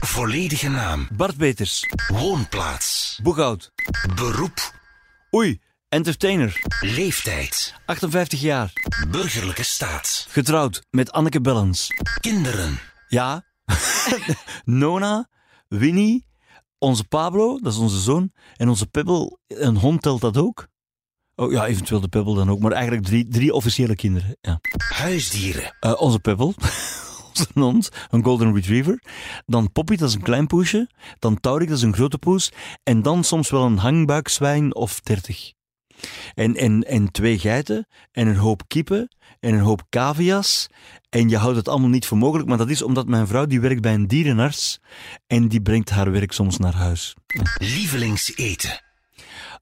Volledige naam. Bart Peters. Woonplaats. Boeghout. Beroep. Oei, entertainer. Leeftijd. 58 jaar. Burgerlijke staat. Getrouwd met Anneke Bellens. Kinderen. Ja. Nona, Winnie, onze Pablo, dat is onze zoon, en onze Pebble, een hond telt dat ook? Oh ja, eventueel de Pebble dan ook, maar eigenlijk drie, drie officiële kinderen. Ja. Huisdieren. Eh, onze Pebble, onze hond, een Golden Retriever. Dan Poppy, dat is een klein poesje. Dan Taurik, dat is een grote poes. En dan soms wel een hangbuikzwijn of dertig. En, en, en twee geiten, en een hoop kippen, en een hoop cavia's. En je houdt het allemaal niet voor mogelijk, maar dat is omdat mijn vrouw die werkt bij een dierenarts en die brengt haar werk soms naar huis. Lievelingseten.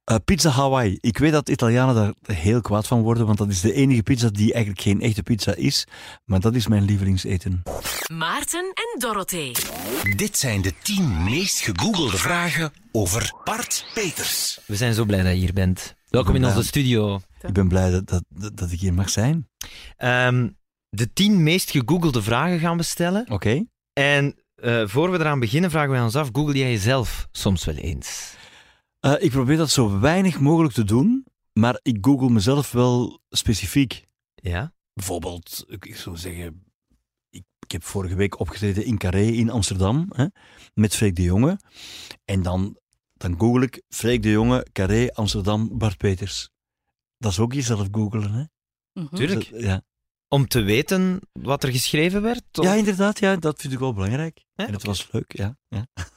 Eh, pizza Hawaii. Ik weet dat Italianen daar heel kwaad van worden, want dat is de enige pizza die eigenlijk geen echte pizza is. Maar dat is mijn lievelingseten. Maarten en Dorothee. Dit zijn de 10 meest gegoogelde vragen over Bart Peters. We zijn zo blij dat je hier bent. Welkom in onze studio. Ik ben blij dat, dat, dat, dat ik hier mag zijn. Ehm, de tien meest gegoogelde vragen gaan we stellen. Oké. En eh, voor we eraan beginnen, vragen wij ons af: Google jij jezelf soms wel eens? Eh, ik probeer dat zo weinig mogelijk te doen, maar ik google mezelf wel specifiek. Ja? Bijvoorbeeld, ik, ik zou zeggen, ik, ik heb vorige week opgetreden in Carré in Amsterdam hè, met Freek de Jonge. En dan, dan google ik Freek de Jonge, Carré, Amsterdam, Bart Peters. Dat is ook jezelf googelen, hè? Mhm. Tuurlijk. Dat- ja. Om te weten wat er geschreven werd? of- ja, inderdaad, ja, dat vind ik wel belangrijk. Ja, en het was leuk, ja. ja.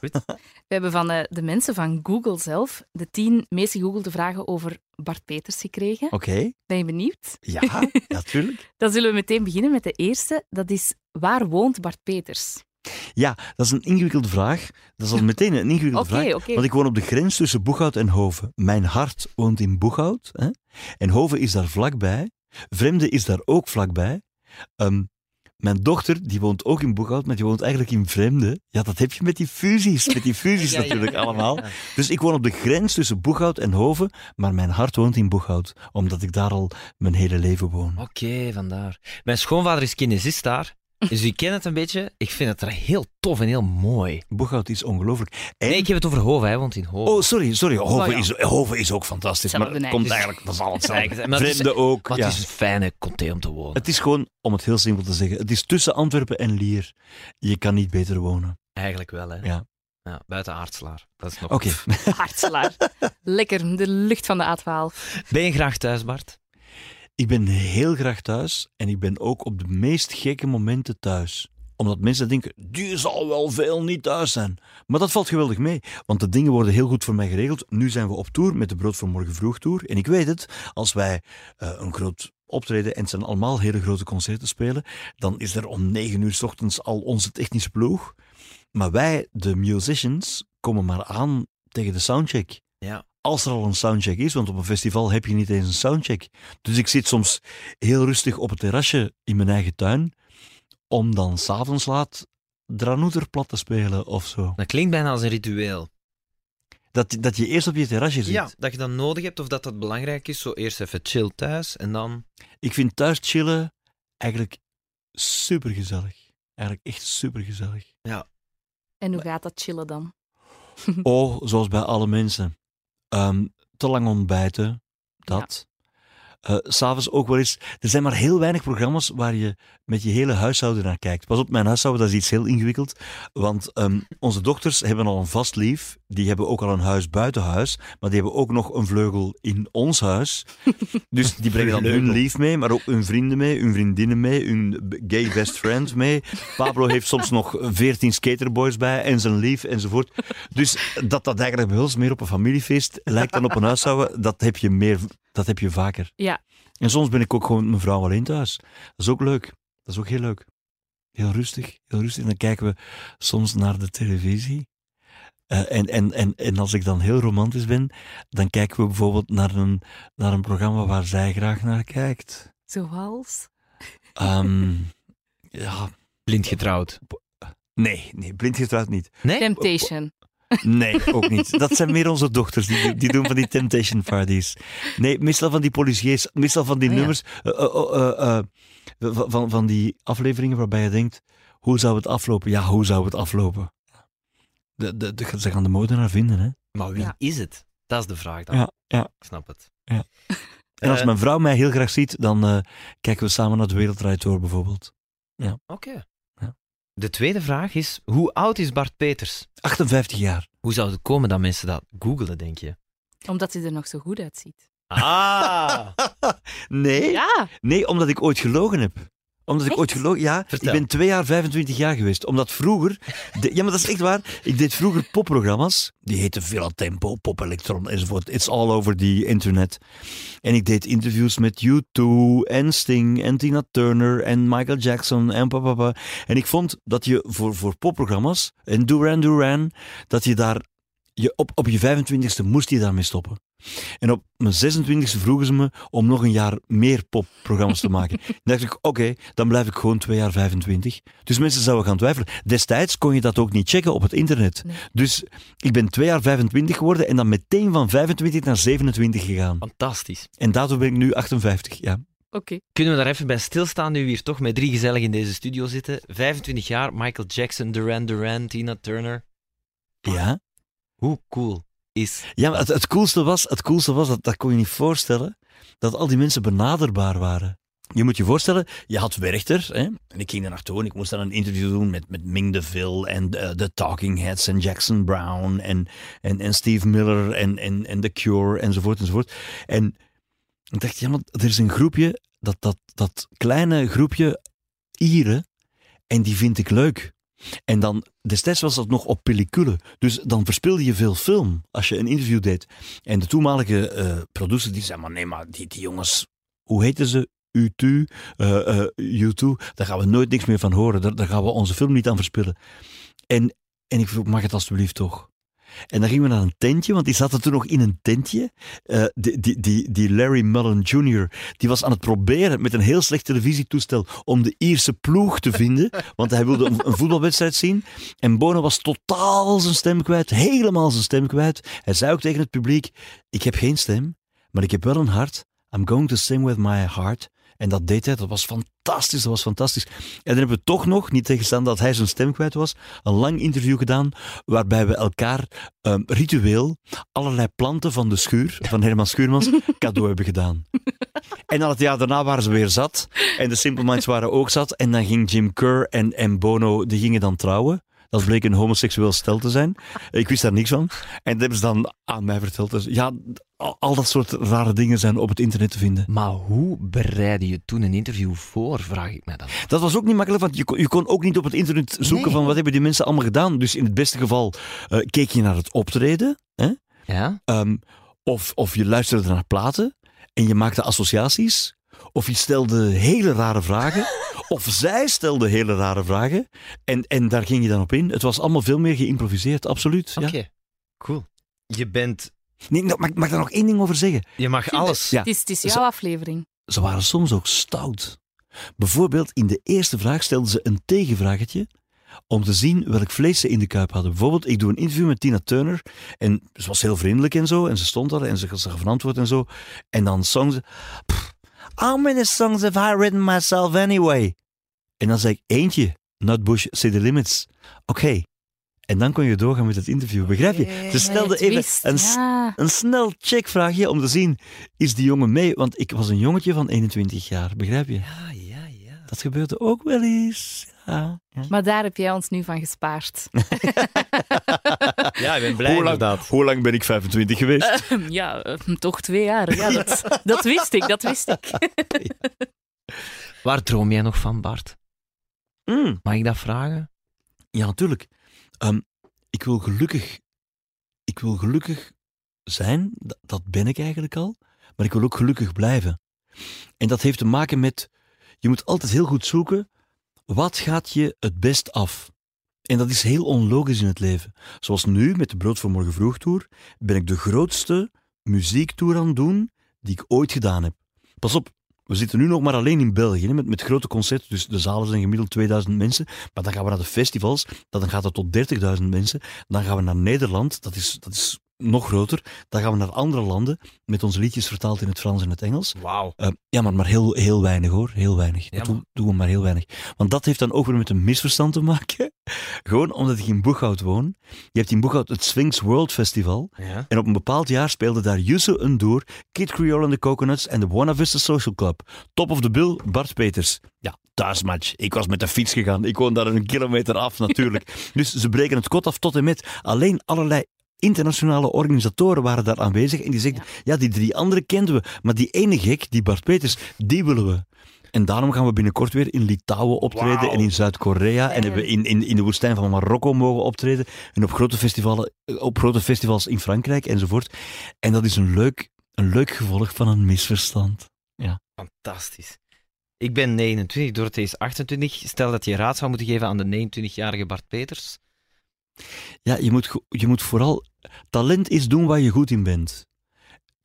We hebben van eh, de mensen van Google zelf de tien meest gegoogelde vragen over Bart Peters gekregen. Oké, Ben je benieuwd? ja, natuurlijk. Dan zullen we meteen beginnen met de eerste. Dat is, waar woont Bart Peters? Ja, dat is een ingewikkelde vraag. Dat is al meteen een ingewikkelde Oké, vraag. oké. Want ik woon op de grens tussen Boeghout en Hoven. Mijn hart woont in Boeghout. Hè? En Hoven is daar vlakbij. Vremde is daar ook vlakbij. Ehm, mijn dochter, die woont ook in Boeghout, maar die woont eigenlijk in Vremde. Ja, dat heb je met die fusies. Met die fusies Ja, natuurlijk ja. allemaal. Dus ik woon op de grens tussen Boeghout en Hoven, maar mijn hart woont in Boeghout. Omdat ik daar al mijn hele leven woon. Oké, vandaar. Mijn schoonvader is kinesist daar. Dus ik ken het een beetje. Ik vind het er heel tof en heel mooi. Boeghout is ongelooflijk. En- Nee, ik heb het over Hoven. Hij woont in Hoven. Oh, sorry, sorry. Hoven, Oh, ja. is, Hoven is ook fantastisch. Maar het komt eigenlijk. dat is al hetzelfde. Maar het is- Vreemde ook. Wat ja. is een fijne conté om te wonen. Het is gewoon, om het heel simpel te zeggen, het is tussen Antwerpen en Lier. Je kan niet beter wonen. Eigenlijk wel, hè? Ja. Ja, buiten Aardslaar. Dat is nog Oké. Hartselaar. Lekker, de lucht van de A12. Ben je graag thuis, Bart? Ik ben heel graag thuis en ik ben ook op de meest gekke momenten thuis. Omdat mensen denken, die zal wel veel niet thuis zijn. Maar dat valt geweldig mee, want de dingen worden heel goed voor mij geregeld. Nu zijn we op tour met de Brood voor Morgen Vroeg Tour. En ik weet het, als wij eh, een groot optreden en het zijn allemaal hele grote concerten spelen, dan is er om negen uur 's ochtends al onze technische ploeg. Maar wij, de musicians, komen maar aan tegen de soundcheck. Ja. Als er al een soundcheck is, want op een festival heb je niet eens een soundcheck. Dus ik zit soms heel rustig op het terrasje in mijn eigen tuin, om dan s'avonds laat Dranouter plat te spelen of zo. Dat klinkt bijna als een ritueel. Dat, dat je eerst op je terrasje zit. Ja, dat je dat nodig hebt of dat dat belangrijk is. Zo eerst even chill thuis en dan... Ik vind thuis chillen eigenlijk super gezellig. Eigenlijk echt super gezellig. En hoe gaat dat chillen dan? Oh, zoals bij alle mensen. Ehm, te lang ontbijten, dat. Eh, S'avonds ook wel eens. Er zijn maar heel weinig programma's waar je met je hele huishouden naar kijkt. Pas op, mijn huishouden, dat is iets heel ingewikkeld. Want ehm, onze dochters hebben al een vast lief. Die hebben ook al een huis buiten huis. Maar die hebben ook nog een vleugel in ons huis. Dus die brengen dan hun lief mee, maar ook hun vrienden mee, hun vriendinnen mee, hun gay best friend mee. Pablo heeft soms nog veertien skaterboys bij en zijn lief enzovoort. Dus dat dat eigenlijk bij ons meer op een familiefeest lijkt dan op een huishouden, dat heb je, meer, dat heb je vaker. Ja. En soms ben ik ook gewoon met mijn vrouw alleen thuis. Dat is ook leuk. Dat is ook heel leuk. Heel rustig, heel rustig. En dan kijken we soms naar de televisie. Eh, en, en, en, en als ik dan heel romantisch ben, dan kijken we bijvoorbeeld naar een, naar een programma waar zij graag naar kijkt. Zoals? Ehm, ja, Blind getrouwd. nee, nee, blind getrouwd niet. Nee? Temptation. Nee, ook niet. Dat zijn meer onze dochters, die, die doen van die temptation parties. Nee, meestal van die policiers, meestal van die ja. nummers, eh, eh, van, van, van die afleveringen waarbij je denkt, hoe zou het aflopen? Ja, hoe zou het aflopen? De, de, de- ze gaan de moordenaar vinden. Hè? Maar wie Ja. is het? Dat is de vraag dan. Ja, ja. Ik snap het. En als Eh, mijn vrouw mij heel graag ziet, dan eh, kijken we samen naar de Wereldrijd door bijvoorbeeld. Oké. Ja. De tweede vraag is, hoe oud is Bart Peters? 58 jaar. Hoe zou het komen dat mensen dat googelen, denk je? Omdat hij er nog zo goed uitziet. Ah! Nee, Ja, nee omdat ik ooit gelogen heb. Omdat ik Echt? ooit gelogen... Ja, Vertel. ik ben twee jaar 25 jaar geweest. Omdat vroeger... de- ja, maar dat is echt waar. Ik deed vroeger popprogramma's. Die heten Villa Tempo, Pop Electron enzovoort. It's all over the internet. En ik deed interviews met U2 en Sting en Tina Turner en Michael Jackson en papa. En ik vond dat je voor, voor popprogramma's en Duran Duran, dat je daar... Je, op, op je 25ste moest je daarmee stoppen. En op mijn 26e vroegen ze me om nog een jaar meer popprogramma's te maken. Dan dacht ik, oké, dan blijf ik gewoon twee jaar 25. Dus mensen zouden gaan twijfelen. Destijds kon je dat ook niet checken op het internet. Nee. Dus ik ben twee jaar 25 geworden en dan meteen van 25 naar 27 gegaan. Fantastisch. En daardoor ben ik nu 58, ja. oké. Kunnen we daar even bij stilstaan, nu we hier toch met drie gezellig in deze studio zitten? 25 jaar, Michael Jackson, Duran Duran, Tina Turner. Ja, Hoe cool is... ja het, het coolste was, het coolste was dat, dat kon je niet voorstellen, dat al die mensen benaderbaar waren. Je moet je voorstellen, je had Werchter, hè, en ik ging daar naartoe en ik moest dan een interview doen met, met Ming DeVille en de, de Talking Heads en Jackson Brown en, en, en Steve Miller en, en, en The Cure enzovoort enzovoort. En ik dacht, ja, maar er is een groepje, dat, dat, dat kleine groepje Ieren, en die vind ik leuk. En dan, destijds was dat nog op pellicule. Dus dan verspilde je veel film als je een interview deed. En de toenmalige eh producer die zei, maar nee, maar die, die jongens, hoe heten ze? U2, eh, eh, U2, daar gaan we nooit niks meer van horen. Daar, gaan we onze film niet aan verspillen. En, en ik vroeg, mag het alstublieft toch? En dan gingen we naar een tentje, want die zaten toen nog in een tentje. Eh, die, die, die, die Larry Mullen Jr., die was aan het proberen met een heel slecht televisietoestel om de Ierse ploeg te vinden, want hij wilde een, een voetbalwedstrijd zien. En Bono was totaal zijn stem kwijt, helemaal zijn stem kwijt. Hij zei ook tegen het publiek, ik heb geen stem, maar ik heb wel een hart. I'm going to sing with my heart. En dat deed hij, dat was fantastisch, dat was fantastisch. En dan hebben we toch nog, niet tegenstaan dat hij zijn stem kwijt was, een lang interview gedaan waarbij we elkaar ehm, ritueel allerlei planten van de schuur, van Herman Schuurmans, cadeau hebben gedaan. En dan het jaar daarna waren ze weer zat en de Simple Minds waren ook zat en dan ging Jim Kerr en, en Bono, die gingen dan trouwen. Dat bleek een homoseksueel stel te zijn. Ik wist daar niks van. En dat hebben ze dan aan mij verteld. Dus ja, al, dat soort rare dingen zijn op het internet te vinden. Maar hoe bereidde je toen een interview voor, vraag ik me dan. Dat was ook niet makkelijk, want je kon, je kon ook niet op het internet zoeken Nee. van wat hebben die mensen allemaal gedaan. Dus in het beste geval eh, keek je naar het optreden. Hè? Ja? Ehm, of, of je luisterde naar platen en je maakte associaties. Of je stelde hele rare vragen. of zij stelde hele rare vragen. En, en daar ging je dan op in. Het was allemaal veel meer geïmproviseerd, absoluut. Oké, Ja. cool. Je bent... Nee, nou, mag, mag ik daar nog één ding over zeggen? Je mag alles. Ja. Het is, het is Zo- jouw aflevering. Ze waren soms ook stout. Bijvoorbeeld in de eerste vraag stelden ze een tegenvragetje om te zien welk vlees ze in de kuip hadden. Bijvoorbeeld, ik doe een interview met Tina Turner en ze was heel vriendelijk en zo en ze stond daar en ze, ze gaf een antwoord en zo. En dan zong ze, "Pff, how many songs have I written myself anyway? En dan zei ik, eentje, Nutbush City Limits. Oké. En dan kon je doorgaan met het interview, begrijp je? Ze stelde even een, ja. een snel checkvraagje om te zien, is die jongen mee? Want ik was een jongetje van 21 jaar, begrijp je? Ja, ja, ja. Dat gebeurde ook wel eens. Ja, ja. Maar daar heb jij ons nu van gespaard. Ja, ik ben blij hoe, lang, inderdaad. hoe lang ben ik 25 geweest? ja, eh, toch twee jaar. Ja, dat, dat wist ik, dat wist ik. Waar droom jij nog van, Bart? Mm, Mag ik dat vragen? ja, natuurlijk. Ehm, ik wil gelukkig... Ik wil gelukkig zijn, dat, dat ben ik eigenlijk al. Maar ik wil ook gelukkig blijven. En dat heeft te maken met... Je moet altijd heel goed zoeken, wat gaat je het best af? En dat is heel onlogisch in het leven. Zoals nu, met de Brood voor Morgen Vroeg Tour, ben ik de grootste muziektour aan het doen die ik ooit gedaan heb. Pas op, we zitten nu nog maar alleen in België, met, met grote concerten. Dus de zalen zijn gemiddeld 2000 mensen. Maar dan gaan we naar de festivals, dan gaat het tot 30.000 mensen. Dan gaan we naar Nederland, dat is, dat is nog groter. Dan gaan we naar andere landen, met onze liedjes vertaald in het Frans en het Engels. Wauw. Eh, ja, maar, maar heel, heel weinig hoor, heel weinig. Ja, dat doen, doen we maar heel weinig. Want dat heeft dan ook weer met een misverstand te maken. Gewoon omdat ik in Boeghout woon. Je hebt in Boeghout het Sphinx World Festival. Ja. En op een bepaald jaar speelde daar Yusu Undoor, Kid Creole and the Coconuts en de Buena Vista Social Club. Top of the bill, Bart Peters. Ja, thuismatch. Ik was met de fiets gegaan. Ik woon daar een kilometer af natuurlijk. dus ze breken het kot af tot en met. Alleen allerlei internationale organisatoren waren daar aanwezig. En die zeggen, ja. die drie anderen kenden we. Maar die ene gek, die Bart Peters, die willen we. En daarom gaan we binnenkort weer in Litouwen optreden en in Zuid-Korea. En hebben we in, in, in de woestijn van Marokko mogen optreden. En op grote, festivalen, op grote festivals in Frankrijk enzovoort. En dat is een leuk, een leuk gevolg van een misverstand. Fantastisch. Ik ben 29, Dorothee is 28. Stel dat je raad zou moeten geven aan de 29-jarige Bart Peters. Ja, je moet, je moet vooral... Talent is doen waar je goed in bent.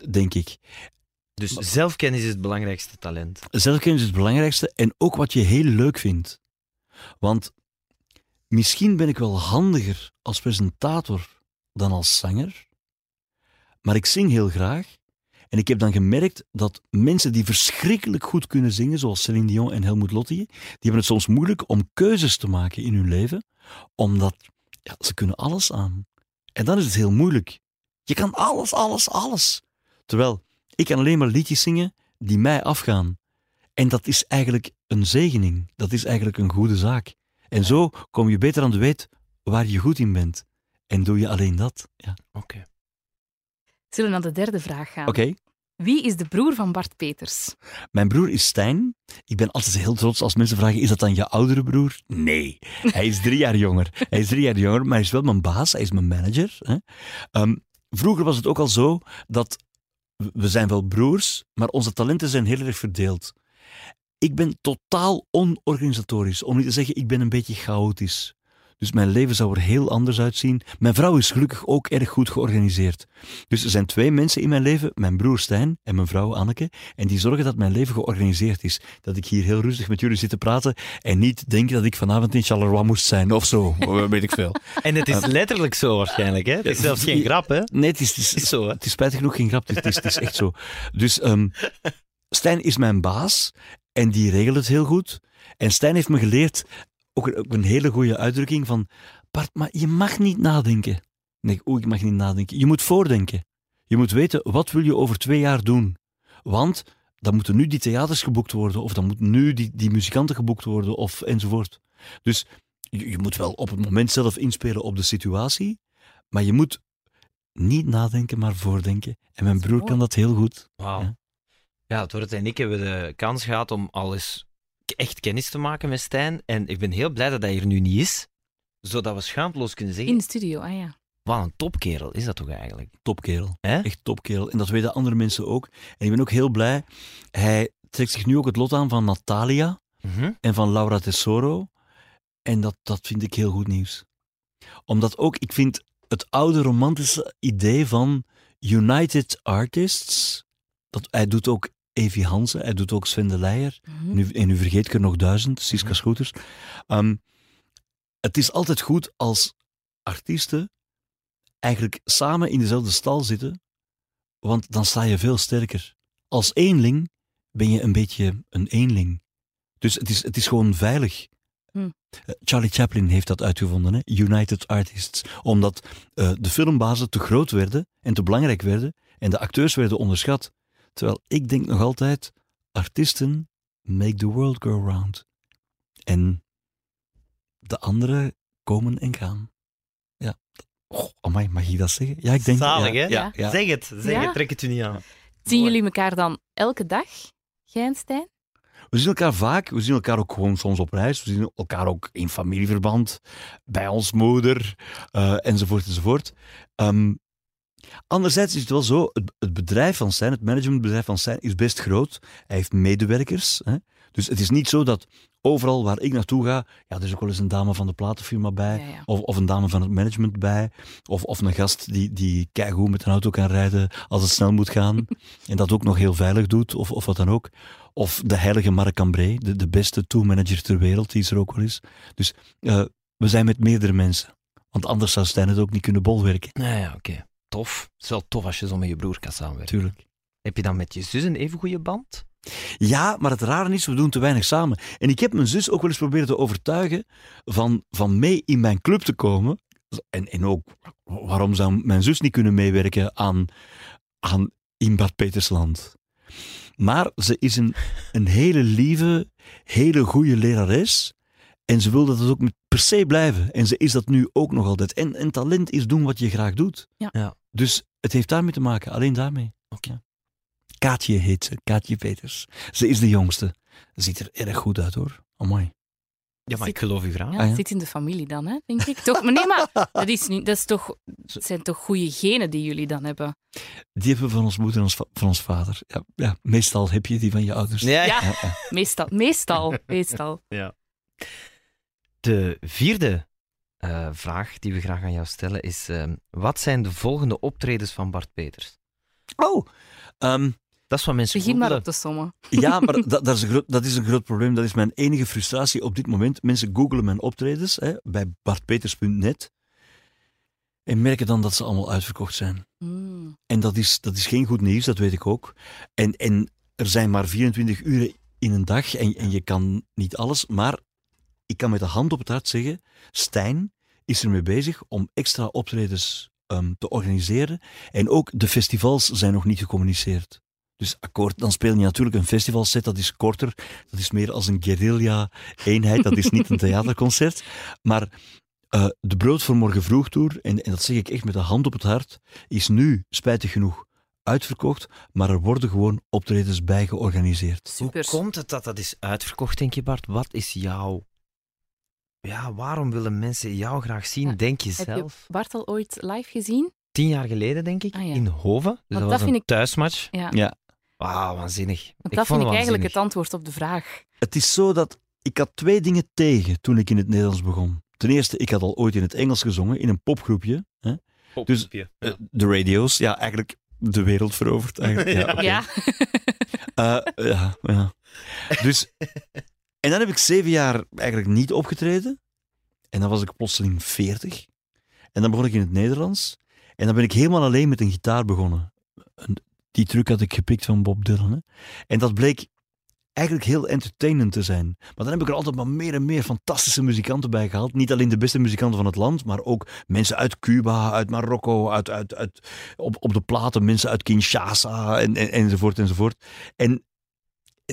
Denk ik. Dus zelfkennis is het belangrijkste talent. Zelfkennis is het belangrijkste en ook wat je heel leuk vindt. Want misschien ben ik wel handiger als presentator dan als zanger, maar ik zing heel graag. En ik heb dan gemerkt dat mensen die verschrikkelijk goed kunnen zingen, zoals Celine Dion en Helmut Lotti, die hebben het soms moeilijk om keuzes te maken in hun leven, omdat ja, ze kunnen alles aan. En dan is het heel moeilijk. Je kan alles, alles, alles. Terwijl ik kan alleen maar liedjes zingen die mij afgaan. En dat is eigenlijk een zegening. Dat is eigenlijk een goede zaak. En zo kom je beter aan de weet waar je goed in bent. En doe je alleen dat. Ja. Oké. Zullen we naar de derde vraag gaan? Oké. Wie is de broer van Bart Peters? Mijn broer is Stijn. Ik ben altijd heel trots als mensen vragen: is dat dan je oudere broer? Nee, hij is drie jaar jonger. Hij is drie jaar jonger, maar hij is wel mijn baas. Hij is mijn manager. Hè. Ehm, vroeger was het ook al zo dat we- we zijn wel broers, maar onze talenten zijn heel erg verdeeld. Ik ben totaal onorganisatorisch, om niet te zeggen ik ben een beetje chaotisch. Dus mijn leven zou er heel anders uitzien. Mijn vrouw is gelukkig ook erg goed georganiseerd. Dus er zijn twee mensen in mijn leven, mijn broer Stijn en mijn vrouw Anneke, en die zorgen dat mijn leven georganiseerd is. Dat ik hier heel rustig met jullie zit te praten en niet denk dat ik vanavond in Charleroi moest zijn of zo, weet ik veel. En het is letterlijk zo waarschijnlijk, hè? Het is zelfs geen grap, hè? Nee, het is, het is, Is zo, hè? het is spijtig genoeg geen grap, het is, het is echt zo. Dus ehm, Stijn is mijn baas en die regelt het heel goed. En Stijn heeft me geleerd, ook een, ook een hele goede uitdrukking van, Bart, maar je mag niet nadenken. Nee, oeh, ik mag niet nadenken. Je moet voordenken. Je moet weten, wat wil je over twee jaar doen? Want dan moeten nu die theaters geboekt worden, of dan moeten nu die, die muzikanten geboekt worden, of enzovoort. Dus je, je moet wel op het moment zelf inspelen op de situatie, maar je moet niet nadenken, maar voordenken. En mijn broer kan dat heel goed. Wauw. Ja. Ja, Dorothee en ik hebben de kans gehad om al eens k- echt kennis te maken met Stijn. En ik ben heel blij dat hij hier nu niet is. Zodat we schaamteloos kunnen zeggen, In de studio, ah ja. wat een topkerel is dat toch eigenlijk? Topkerel. Hè? Echt topkerel. En dat weten andere mensen ook. En ik ben ook heel blij. Hij trekt zich nu ook het lot aan van Natalia Mhm. en van Laura Tesoro. En dat, dat vind ik heel goed nieuws. Omdat ook, ik vind het oude romantische idee van United Artists, dat, hij doet ook Evie Hansen, hij doet ook Sven de Leijer, Mhm. nu, en nu vergeet ik er nog duizend, Siska Schoeters. Ehm, het is altijd goed als artiesten eigenlijk samen in dezelfde stal zitten, want dan sta je veel sterker. Als eenling ben je een beetje een eenling. Dus het is, het is gewoon veilig. Hm. Eh, Charlie Chaplin heeft dat uitgevonden, hè? United Artists. Omdat eh, de filmbazen te groot werden en te belangrijk werden en de acteurs werden onderschat. Terwijl ik denk nog altijd, artiesten make the world go round. En de anderen komen en gaan. Ja. Oh, amai, mag ik dat zeggen? Ja, ik denk Zalig, ja, hè? Ja, ja. Zeg het, zeg Ja? het, trek het u niet aan. Zien Mooi. jullie elkaar dan elke dag, Stijn? We zien elkaar vaak, we zien elkaar ook gewoon soms op reis, we zien elkaar ook in familieverband, bij ons moeder, eh, enzovoort, enzovoort. Ehm, anderzijds is het wel zo, het, het bedrijf van Stijn, het managementbedrijf van Stijn, is best groot. Hij heeft medewerkers. Hè? Dus het is niet zo dat overal waar ik naartoe ga, ja, er is ook wel eens een dame van de platenfirma bij, Ja, ja. Of, of een dame van het management bij, of, of een gast die, die keigoed met een auto kan rijden als het snel moet gaan, en dat ook nog heel veilig doet, of, of wat dan ook. Of de heilige Marc Cambré, de, de beste tourmanager ter wereld, die is er ook wel eens. Dus eh, we zijn met meerdere mensen. Want anders zou Stijn het ook niet kunnen bolwerken. Nou ja, oké. Tof. Het is wel tof als je zo met je broer kan samenwerken. Natuurlijk. Heb je dan met je zus een even goede band? Ja, maar het rare is, we doen te weinig samen. En ik heb mijn zus ook wel eens proberen te overtuigen van, van mee in mijn club te komen. En, en ook, waarom zou mijn zus niet kunnen meewerken aan, aan in Bad Petersland? Maar ze is een, een hele lieve, hele goede lerares. En ze wil dat het ook met per se blijven. En ze is dat nu ook nog altijd. En, en talent is doen wat je graag doet. Ja. Ja. Dus het heeft daarmee te maken, alleen daarmee. Oké. Kaatje heet ze, Kaatje Peters. Ze is de jongste. Ziet er erg goed uit hoor. Amai. Ja, maar ik geloof u graag. Ja, Ah, ja. het zit in de familie dan, hè, denk ik. Toch? Maar nee, maar dat, is niet, dat is toch, het zijn toch goede genen die jullie dan hebben? Die hebben we van ons moeder en ons va- van ons vader. Ja, ja, meestal heb je die van je ouders. Ja, Ja. Ja, ja. Meestal. Meestal. meestal. De vierde eh, vraag die we graag aan jou stellen is: ehm, wat zijn de volgende optredens van Bart Peters? Oh, ehm, Dat is wat mensen Begin maar op te sommen. ja, maar dat, dat, is een groot, dat is een groot probleem. Dat is mijn enige frustratie op dit moment. Mensen googelen mijn optredens hè, bij bartpeters.net en merken dan dat ze allemaal uitverkocht zijn. Hmm. En dat is, dat is geen goed nieuws, dat weet ik ook. En, en er zijn maar 24 uren in een dag en, en je kan niet alles. Maar ik kan met de hand op het hart zeggen, Stijn is ermee bezig om extra optredens ehm, te organiseren. En ook de festivals zijn nog niet gecommuniceerd. Dus akkoord, dan speel je natuurlijk een festivalset, dat is korter. Dat is meer als een guerrilla-eenheid, dat is niet een theaterconcert. Maar eh, de Brood voor Morgen Vroeg Tour, en, en dat zeg ik echt met de hand op het hart, is nu, spijtig genoeg, uitverkocht, maar er worden gewoon optredens bij georganiseerd. Super. Hoe komt het dat dat is uitverkocht, denk je, Bart? Wat is jouw. Ja, waarom willen mensen jou graag zien? Ja, Denk je Heb je zelf? Bart al ooit live gezien? Tien jaar geleden, denk ik, Ah, ja. in Hoven. Dus dat, dat was vind een ik- thuismatch. Ja. Ja. Wauw, waanzinnig. Want ik dat vond vind ik eigenlijk het antwoord op de vraag. Het is zo dat ik had twee dingen tegen toen ik in het Nederlands begon. Ten eerste, ik had al ooit in het Engels gezongen, in een popgroepje. Hè? Dus Ja. eh, de radio's, ja, eigenlijk de wereld veroverd. Eigenlijk. Ja. Eh, ja, ja. Dus, en dan heb ik zeven jaar eigenlijk niet opgetreden. En dan was ik plotseling veertig. En dan begon ik in het Nederlands. En dan ben ik helemaal alleen met een gitaar begonnen. Die truc had ik gepikt van Bob Dylan. Hè. En dat bleek eigenlijk heel entertainend te zijn. Maar dan heb ik er altijd maar meer en meer fantastische muzikanten bij gehaald. Niet alleen de beste muzikanten van het land, maar ook mensen uit Cuba, uit Marokko, uit, uit, uit, op, op de platen mensen uit Kinshasa en, en, enzovoort enzovoort. En,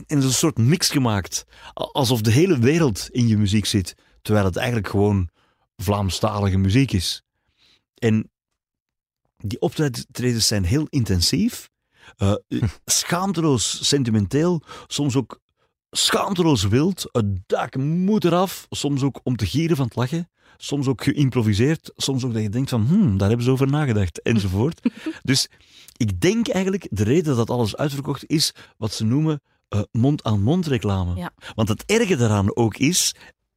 is een soort mix gemaakt. Alsof de hele wereld in je muziek zit. Terwijl het eigenlijk gewoon Vlaamstalige muziek is. En die optredens zijn heel intensief. eh, schaamteloos sentimenteel. Soms ook schaamteloos wild. Het dak moet eraf. Soms ook om te gieren van het lachen. Soms ook geïmproviseerd. Soms ook dat je denkt van, hmm, daar hebben ze over nagedacht. Enzovoort. dus ik denk eigenlijk, de reden dat alles uitverkocht is, wat ze noemen eh, mond-aan-mond reclame. Ja. Want het erge daaraan ook is,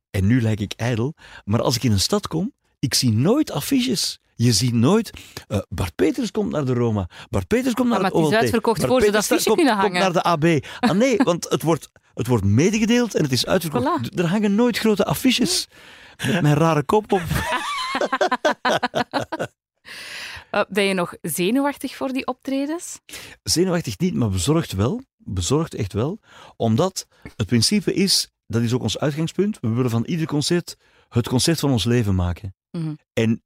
en nu lijk ik ijdel, maar als ik in een stad kom, ik zie nooit affiches. Je ziet nooit, eh, Bart Peters komt naar de Roma, Bart Peters komt naar maar het het is uitverkocht Bart voor ze Peters dat affiche komt, naar de AB. Ah nee, want het wordt, het wordt medegedeeld en het is uitverkocht. Voilà. Er hangen nooit grote affiches. Met mijn rare kop op. Eh, ben je nog zenuwachtig voor die optredens? Zenuwachtig niet, maar bezorgd wel. Bezorgd echt wel. Omdat het principe is, dat is ook ons uitgangspunt, we willen van ieder concert het concert van ons leven maken. Mhm. En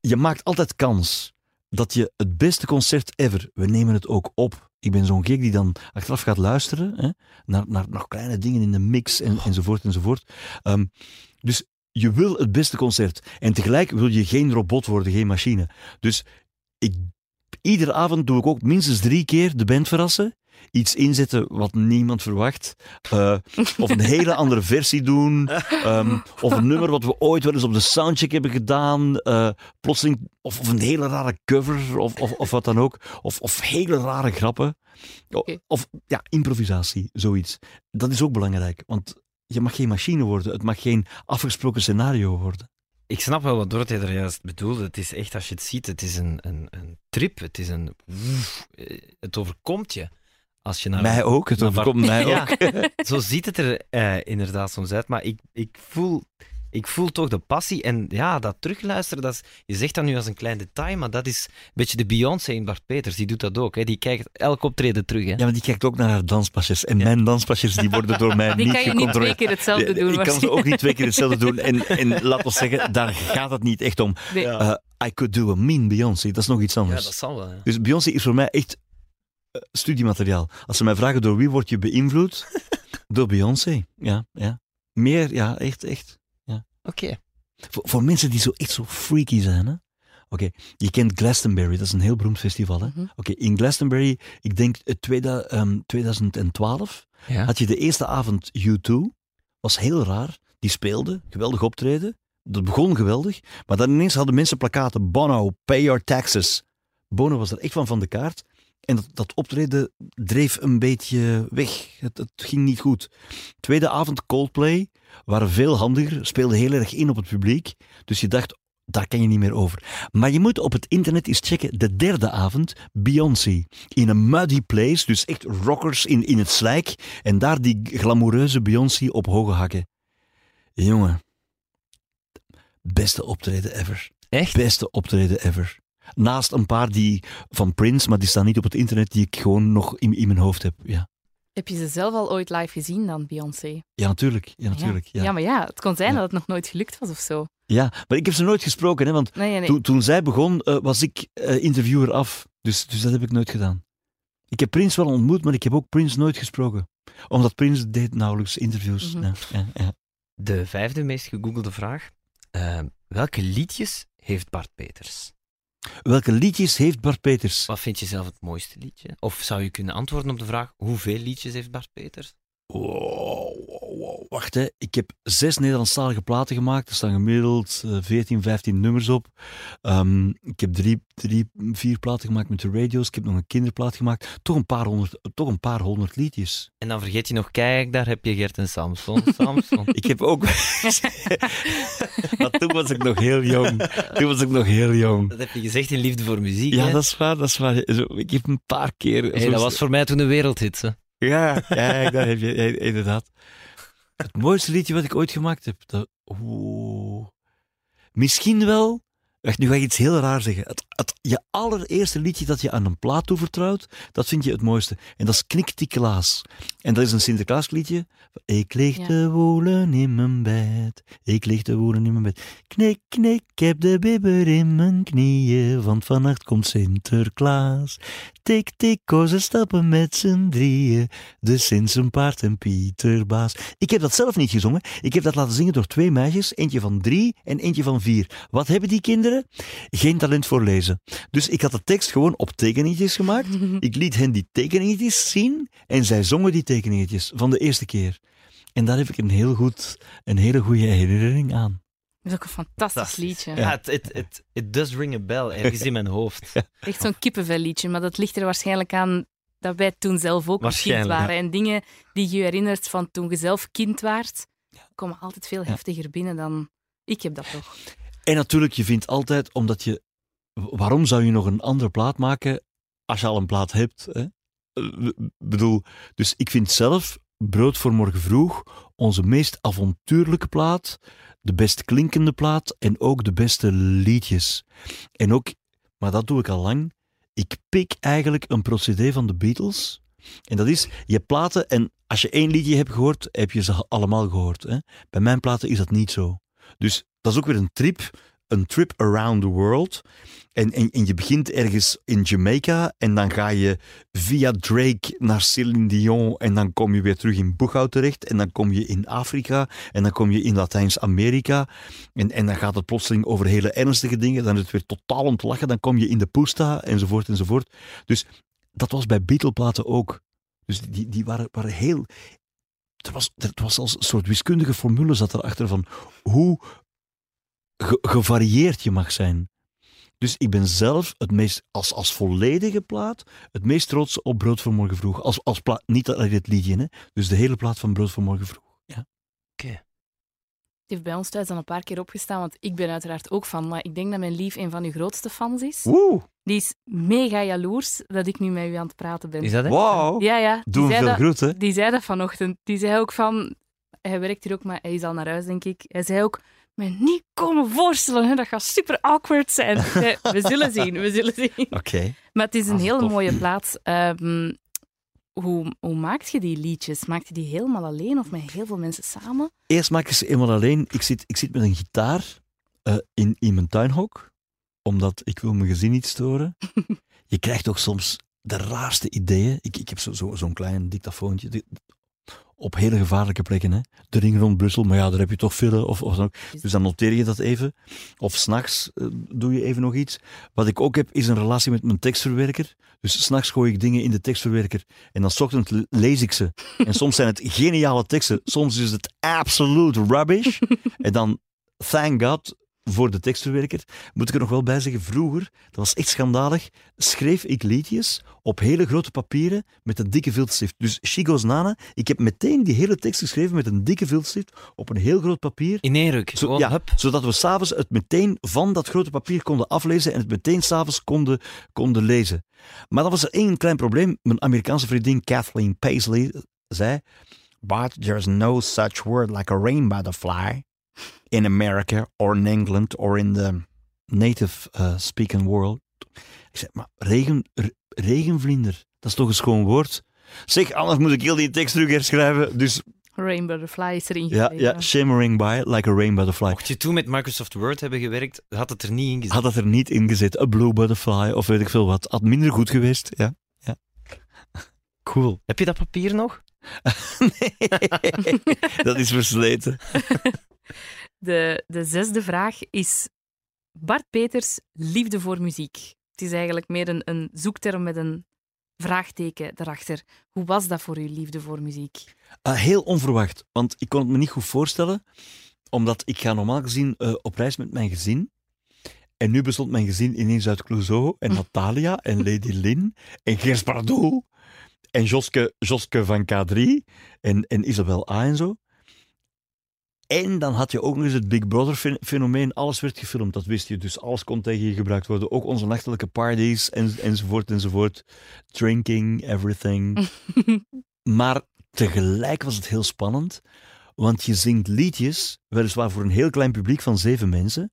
je maakt altijd kans dat je het beste concert ever, we nemen het ook op. Ik ben zo'n gek die dan achteraf gaat luisteren hè, naar, naar nog kleine dingen in de mix en, enzovoort enzovoort. Ehm, dus je wil het beste concert. En tegelijk wil je geen robot worden, geen machine. Dus ik, iedere avond doe ik ook minstens drie keer de band verrassen. Iets inzetten wat niemand verwacht. Eh, of een hele andere versie doen. Ehm, of een nummer wat we ooit wel eens op de soundcheck hebben gedaan. eh, plotseling, of, of een hele rare cover, of, of, of wat dan ook. Of, of hele rare grappen. O- Oké. Of ja, improvisatie, zoiets. Dat is ook belangrijk, want je mag geen machine worden. Het mag geen afgesproken scenario worden. Ik snap wel wat Dorothee er juist bedoelde. Het is echt, als je het ziet, het is een, een, een trip. Het is een... woef. Eh, Het overkomt je. Als je naar mij ook, het naar overkomt mij Ja. ook. Zo ziet het er eh, inderdaad soms uit. Maar ik, ik voel ik voel toch de passie. En ja, dat terugluisteren, dat is, je zegt dat nu als een klein detail, maar dat is een beetje de Beyoncé in Bart Peters. Die doet dat ook. Hè. Die kijkt elk optreden terug. Hè. Ja, maar die kijkt ook naar haar danspasjes. En mijn danspasjes die worden door mij Die niet kan je niet twee gecontroleerd. keer hetzelfde doen. ik kan ze ook niet twee keer hetzelfde doen. En, en laat ons zeggen, daar gaat het niet echt om. Nee. Eh, I could do a mean Beyoncé, dat is nog iets Ja, anders. dat zal wel. Dus Beyoncé is voor mij echt eh, studiemateriaal. Als ze mij vragen door wie word je beïnvloed, door Beyoncé. Ja, ja. Meer, ja, echt, echt. Oké. Voor, voor mensen die zo echt zo freaky zijn. hè. Oké, je kent Glastonbury, dat is een heel beroemd festival. hè. Mhm. Oké, in Glastonbury, ik denk eh, ehm, 2012, Ja. had je de eerste avond U2. Was heel raar. Die speelde, geweldig optreden. Dat begon geweldig. Maar dan ineens hadden mensen plakaten. Bono, pay your taxes. Bono was er echt van van de kaart. En dat, dat optreden dreef een beetje weg. Het, het ging niet goed. Tweede avond Coldplay waren veel handiger. Speelden heel erg in op het publiek. Dus je dacht, daar kan je niet meer over. Maar je moet op het internet eens checken. De derde avond, Beyoncé. In een muddy place, dus echt rockers in, in het slijk. En daar die glamoureuze Beyoncé op hoge hakken. Jongen, beste optreden ever. Echt? Beste optreden ever. Naast een paar die van Prince, maar die staan niet op het internet, die ik gewoon nog in, in mijn hoofd heb. Ja, Heb je ze zelf al ooit live gezien dan, Beyoncé? ja natuurlijk. Ja, natuurlijk ja. Ja. Ja. maar ja, het kon zijn Ja. dat het nog nooit gelukt was of zo. maar ik heb ze nooit gesproken, hè, want Nee, nee, nee. toen, toen zij begon, eh, was ik eh, interviewer af. Dus, dus dat heb ik nooit gedaan. Ik heb Prince wel ontmoet, maar ik heb ook Prince nooit gesproken. Omdat Prince deed nauwelijks interviews. Mhm. ja, ja, ja. De vijfde meest gegoogelde vraag. Eh, welke liedjes heeft Bart Peters? Welke liedjes heeft Bart Peters? Wat vind je zelf het mooiste liedje? Of zou je kunnen antwoorden op de vraag: hoeveel liedjes heeft Bart Peters? Wow, wow. Wacht, hè. ik heb zes Nederlandstalige platen gemaakt. Er staan gemiddeld eh, 14, 15 nummers op. Ehm, ik heb drie, drie, vier platen gemaakt met de radio's. Ik heb nog een kinderplaat gemaakt. Toch een paar honderd, toch een paar honderd liedjes. En dan vergeet je nog, kijk, daar heb je Gert en Samson. Samson. Ik heb ook... maar toen was ik nog heel jong. Toen was ik nog heel jong. Dat heb je gezegd in Liefde voor Muziek. Ja, hè? dat is waar, dat is waar. Zo, Ik heb een paar keer... Hey, dat was voor mij toen een wereldhit. Hè? Ja, ja, daar heb je ja, inderdaad. Het mooiste liedje wat ik ooit gemaakt heb. Dat. Misschien wel. Wacht, nu ga ik iets heel raar zeggen. Het, het, je allereerste liedje dat je aan een plaat toevertrouwt, dat vind je het mooiste. En dat is Kniktikklaas. En dat is een Sinterklaasliedje. Ik lig Ja. te woelen in mijn bed. Ik lig te woelen in mijn bed. Knik, knik, ik heb de bibber in mijn knieën. Want vannacht komt Sinterklaas. Tik, tik, oh, ze stappen met z'n drieën. De Sint, zijn paard en Pieter Baas. Ik heb dat zelf niet gezongen. Ik heb dat laten zingen door twee meisjes. Eentje van drie en eentje van vier. Wat hebben die kinderen? Geen talent voor lezen. Dus ik had de tekst gewoon op tekeningetjes gemaakt. Ik liet hen die tekeningetjes zien. En zij zongen die tekeningetjes van de eerste keer. En daar heb ik een, heel goed, een hele goede herinnering aan. Dat is ook een fantastisch liedje. Ja, het it, it, it does ring a bell ergens in mijn hoofd. Echt zo'n kippenvelliedje, maar dat ligt er waarschijnlijk aan dat wij toen zelf ook kind Waarschijnlijk, waren. En dingen die je herinnert van toen je zelf kind waart, komen altijd veel heftiger binnen dan... Ik heb dat toch. En natuurlijk, je vindt altijd, omdat je... Waarom zou je nog een andere plaat maken als je al een plaat hebt? Hè? Eh, bedoel, dus ik vind zelf Brood voor Morgen Vroeg onze meest avontuurlijke plaat, de best klinkende plaat en ook de beste liedjes. En ook, maar dat doe ik al lang, ik pik eigenlijk een procedé van de Beatles. En dat is, je platen en als je één liedje hebt gehoord, heb je ze allemaal gehoord. Hè? Bij mijn platen is dat niet zo. Dus dat is ook weer een trip, een trip around the world. En, en, en je begint ergens in Jamaica en dan ga je via Drake naar Celine Dion en dan kom je weer terug in Boeghout terecht en dan kom je in Afrika en dan kom je in Latijns-Amerika en, en dan gaat het plotseling over hele ernstige dingen, dan is het weer totaal om te lachen, dan kom je in de Pusta enzovoort enzovoort. Dus dat was bij Beatle-platen ook. Dus die, die waren, waren heel... Er was, er was als een soort wiskundige formule zat erachter van hoe ge- gevarieerd je mag zijn. Dus ik ben zelf het meest, als, als volledige plaat, het meest trots op Brood voor Morgen Vroeg. Als, als plaat, niet alleen het liedje, hè. dus de hele plaat van Brood voor Morgen Vroeg. Ja. Die heeft bij ons thuis dan een paar keer opgestaan, want ik ben uiteraard ook fan. Maar ik denk dat mijn lief een van uw grootste fans is. Woe! Die is mega jaloers dat ik nu met u aan het praten ben. Is dat het? Wow! Ja, ja. Die Doe hem veel dat, groeten. die zei dat vanochtend. Die zei ook van... Hij werkt hier ook, maar hij is al naar huis, denk ik. Hij zei ook, me niet komen voorstellen. Hè. Dat gaat super awkward zijn. Nee, we zullen zien, we zullen zien. Oké. Maar het is een Ah, hele tof. mooie plaats. Ehm, hoe, hoe maak je die liedjes? Maak je die helemaal alleen of met heel veel mensen samen? Eerst maak ik ze eenmaal alleen. Ik zit, ik zit met een gitaar eh, in, in mijn tuinhok, omdat ik wil mijn gezin niet storen. Je krijgt toch soms de raarste ideeën. Ik, ik heb zo'n zo, zo'n klein dictafoontje. Op hele gevaarlijke plekken. Hè. De ring rond Brussel, maar ja, daar heb je toch veel. Of, of dan ook. Dus dan noteer je dat even. Of s'nachts uh, doe je even nog iets. Wat ik ook heb, is een relatie met mijn tekstverwerker. Dus s'nachts gooi ik dingen in de tekstverwerker. En dan 's ochtends le- lees ik ze. En soms zijn het geniale teksten. Soms is het absolute rubbish. En dan, thank God, voor de tekstverwerker. Moet ik er nog wel bij zeggen, vroeger, dat was echt schandalig, schreef ik liedjes op hele grote papieren met een dikke viltstift. Dus Chigo's Nana, ik heb meteen die hele tekst geschreven met een dikke viltstift op een heel groot papier. In één ruk. Zo, ja, zodat we s'avonds het meteen van dat grote papier konden aflezen en het meteen s'avonds konden, konden lezen. Maar dat was er één klein probleem. Mijn Amerikaanse vriendin Kathleen Paisley zei: But there's no such word like a rain butterfly in America or in England or in the native uh, speaking world. Ik zei, maar regen, regenvlinder, dat is toch een schoon woord? Zeg, anders moet ik heel die tekst terug herschrijven. Dus Rain Butterfly is erin ja, ja shimmering by like a rain butterfly. Mocht je toen met Microsoft Word hebben gewerkt, had het er niet in gezet. Had dat er niet in gezet, een blue butterfly of weet ik veel wat. Had minder goed geweest, ja. ja. Cool. Heb je dat papier nog? nee, dat is versleten. De, de zesde vraag is Bart Peters, liefde voor muziek. Het is eigenlijk meer een, een zoekterm met een vraagteken daarachter. Hoe was dat voor u, liefde voor muziek? Uh, heel onverwacht, want ik kon het me niet goed voorstellen, omdat ik ga normaal gezien uh, op reis met mijn gezin. En nu bestond mijn gezin ineens uit Clouseau en Natalia en Lady Lynn en Gers Pardoel en Joske, Joske van K3 en, en Isabel A en zo. En dan had je ook nog eens het Big Brother fenomeen. Alles werd gefilmd, dat wist je. Dus alles kon tegen je gebruikt worden. Ook onze nachtelijke parties en, enzovoort enzovoort. Drinking, everything. maar tegelijk was het heel spannend. Want je zingt liedjes, weliswaar voor een heel klein publiek van zeven mensen.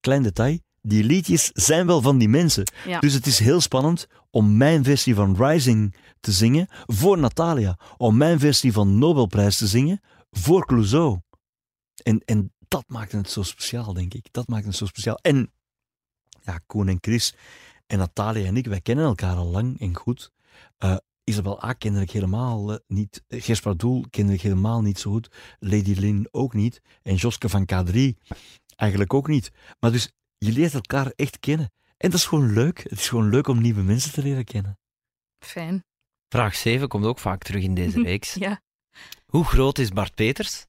Klein detail, die liedjes zijn wel van die mensen. Ja. Dus het is heel spannend om mijn versie van Rising te zingen voor Natalia. Om mijn versie van Nobelprijs te zingen voor Clouseau. En, en dat maakte het zo speciaal, denk ik. Dat maakte het zo speciaal. En ja, Koen en Chris en Natalia en ik, wij kennen elkaar al lang en goed. Uh, Isabel A. kende ik helemaal uh, niet. Gerspa Doel kende ik helemaal niet zo goed. Lady Lynn ook niet. En Joske van K3 eigenlijk ook niet. Maar dus, je leert elkaar echt kennen. En dat is gewoon leuk. Het is gewoon leuk om nieuwe mensen te leren kennen. Fijn. Vraag 7 komt ook vaak terug in deze reeks. ja. Hoe groot is Bart Peters?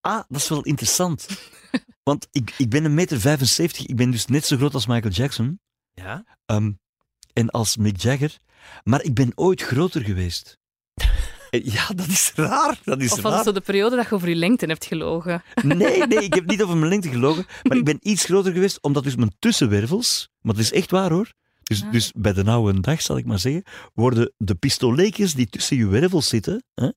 Ah, dat is wel interessant. Want ik, ik ben een meter 75. Ik ben dus net zo groot als Michael Jackson. Ja? Um, en als Mick Jagger. Maar ik ben ooit groter geweest. ja, dat is raar. Dat is of was raar. het zo de periode dat je over je lengte hebt gelogen? Nee, nee, ik heb niet over mijn lengte gelogen. Maar ik ben iets groter geweest, omdat dus mijn tussenwervels... Maar dat is echt waar, hoor. Dus, Ah. dus bij de oude dag, zal ik maar zeggen, worden de pistoleetjes die tussen je wervels zitten, hè,